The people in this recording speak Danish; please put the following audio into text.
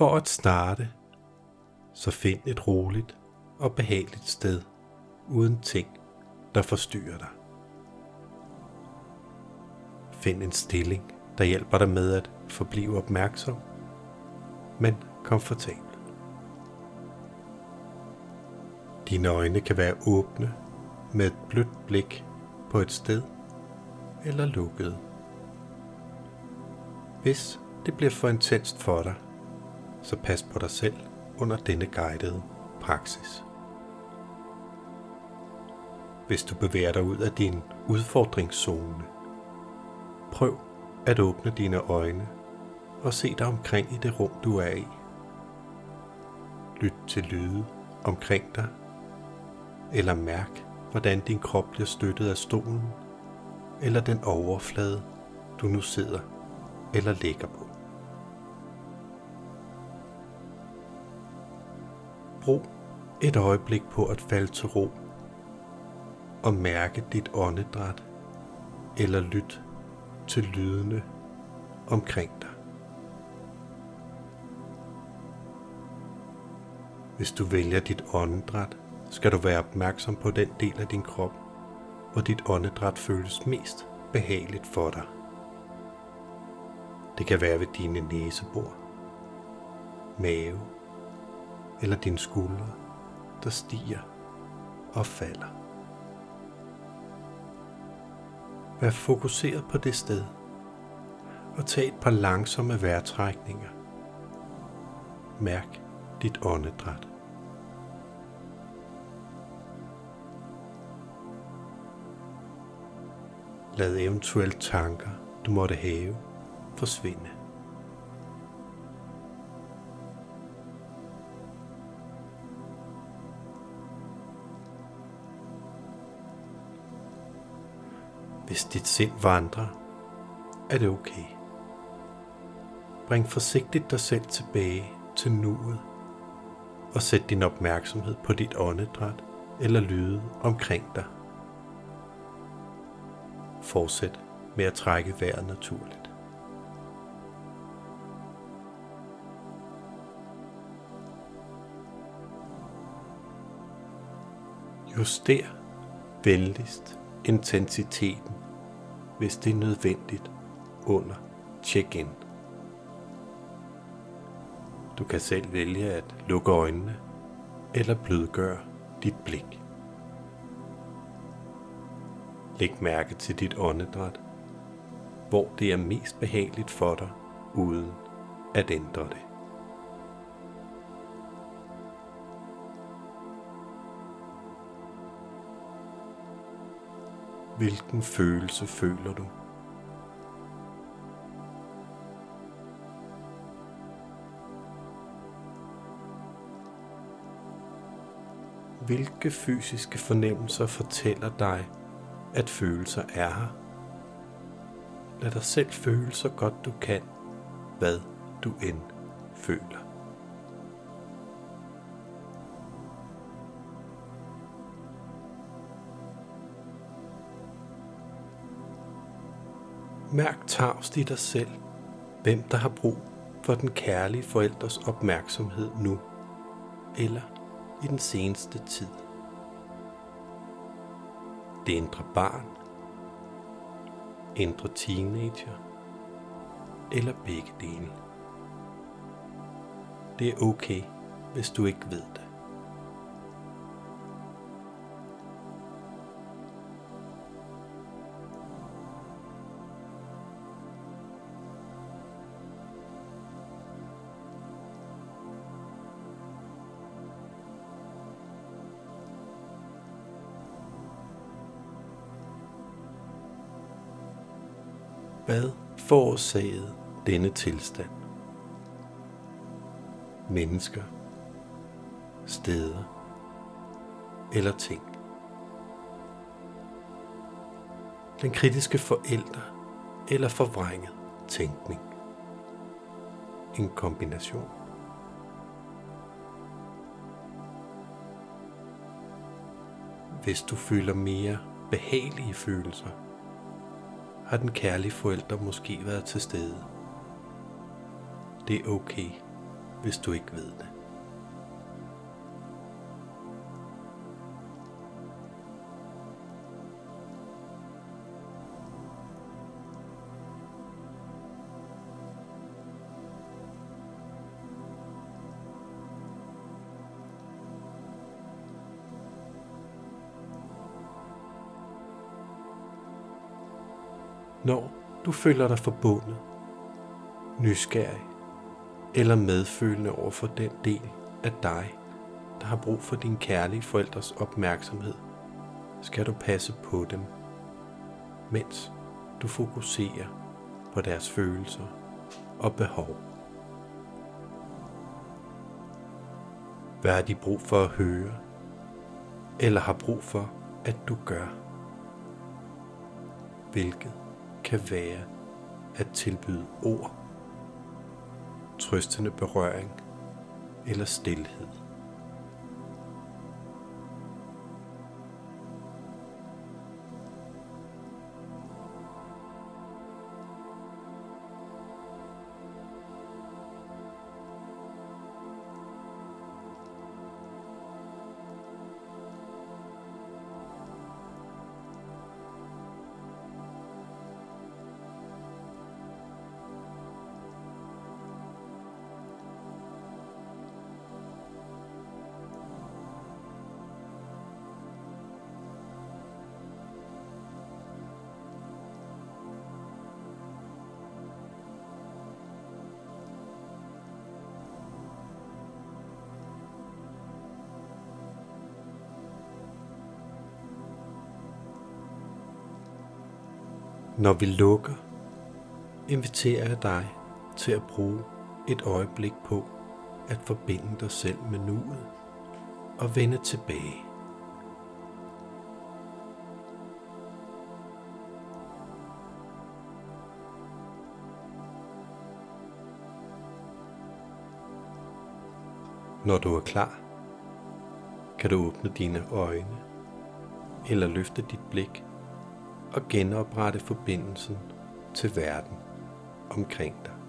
For at starte, så find et roligt og behageligt sted, uden ting, der forstyrrer dig. Find en stilling, der hjælper dig med at forblive opmærksom, men komfortabel. Dine øjne kan være åbne med et blødt blik på et sted eller lukkede. Hvis det bliver for intenst for dig, så pas på dig selv under denne guidede praksis. Hvis du bevæger dig ud af din udfordringszone, prøv at åbne dine øjne og se dig omkring i det rum, du er i. Lyt til lyde omkring dig, eller mærk, hvordan din krop bliver støttet af stolen, eller den overflade, du nu sidder eller ligger på. Brug et øjeblik på at falde til ro og mærke dit åndedræt eller lyt til lydene omkring dig. Hvis du vælger dit åndedræt, skal du være opmærksom på den del af din krop, hvor dit åndedræt føles mest behageligt for dig. Det kan være ved dine næsebor, mave eller dine skuldre, der stiger og falder. Vær fokuseret på det sted og tag et par langsomme vejrtrækninger. Mærk dit åndedræt. Lad eventuelle tanker, du måtte have, forsvinde. Hvis dit sind vandrer, er det okay. Bring forsigtigt dig selv tilbage til nuet og sæt din opmærksomhed på dit åndedræt eller lyde omkring dig. Fortsæt med at trække vejret naturligt. Juster venligst intensiteten, hvis det er nødvendigt under check-in. Du kan selv vælge at lukke øjnene eller blødgøre dit blik. Læg mærke til dit åndedræt, hvor det er mest behageligt for dig, uden at ændre det. Hvilken følelse føler du? Hvilke fysiske fornemmelser fortæller dig, at følelser er her? Lad dig selv føle så godt du kan, hvad du end føler. Mærk tavst i dig selv, hvem der har brug for den kærlige forældres opmærksomhed nu, eller i den seneste tid. Det indre barn, indre teenager, eller begge dele. Det er okay, hvis du ikke ved det. Hvad forårsagede denne tilstand? Mennesker, steder eller ting? Den kritiske forælder eller forvrænget tænkning? En kombination. Hvis du føler mere behagelige følelser, har den kærlige forælder måske været til stede. Det er okay, hvis du ikke ved det. Når du føler dig forbundet, nysgerrig eller medfølende over for den del af dig, der har brug for din kærlige forældres opmærksomhed, skal du passe på dem, mens du fokuserer på deres følelser og behov. Hvad har de brug for at høre, eller har brug for, at du gør? Hvilket kan være at tilbyde ord, trøstende berøring eller stillhed. Når vi lukker, inviterer jeg dig til at bruge et øjeblik på at forbinde dig selv med nuet og vende tilbage. Når du er klar, kan du åbne dine øjne eller løfte dit blik og genoprette forbindelsen til verden omkring dig.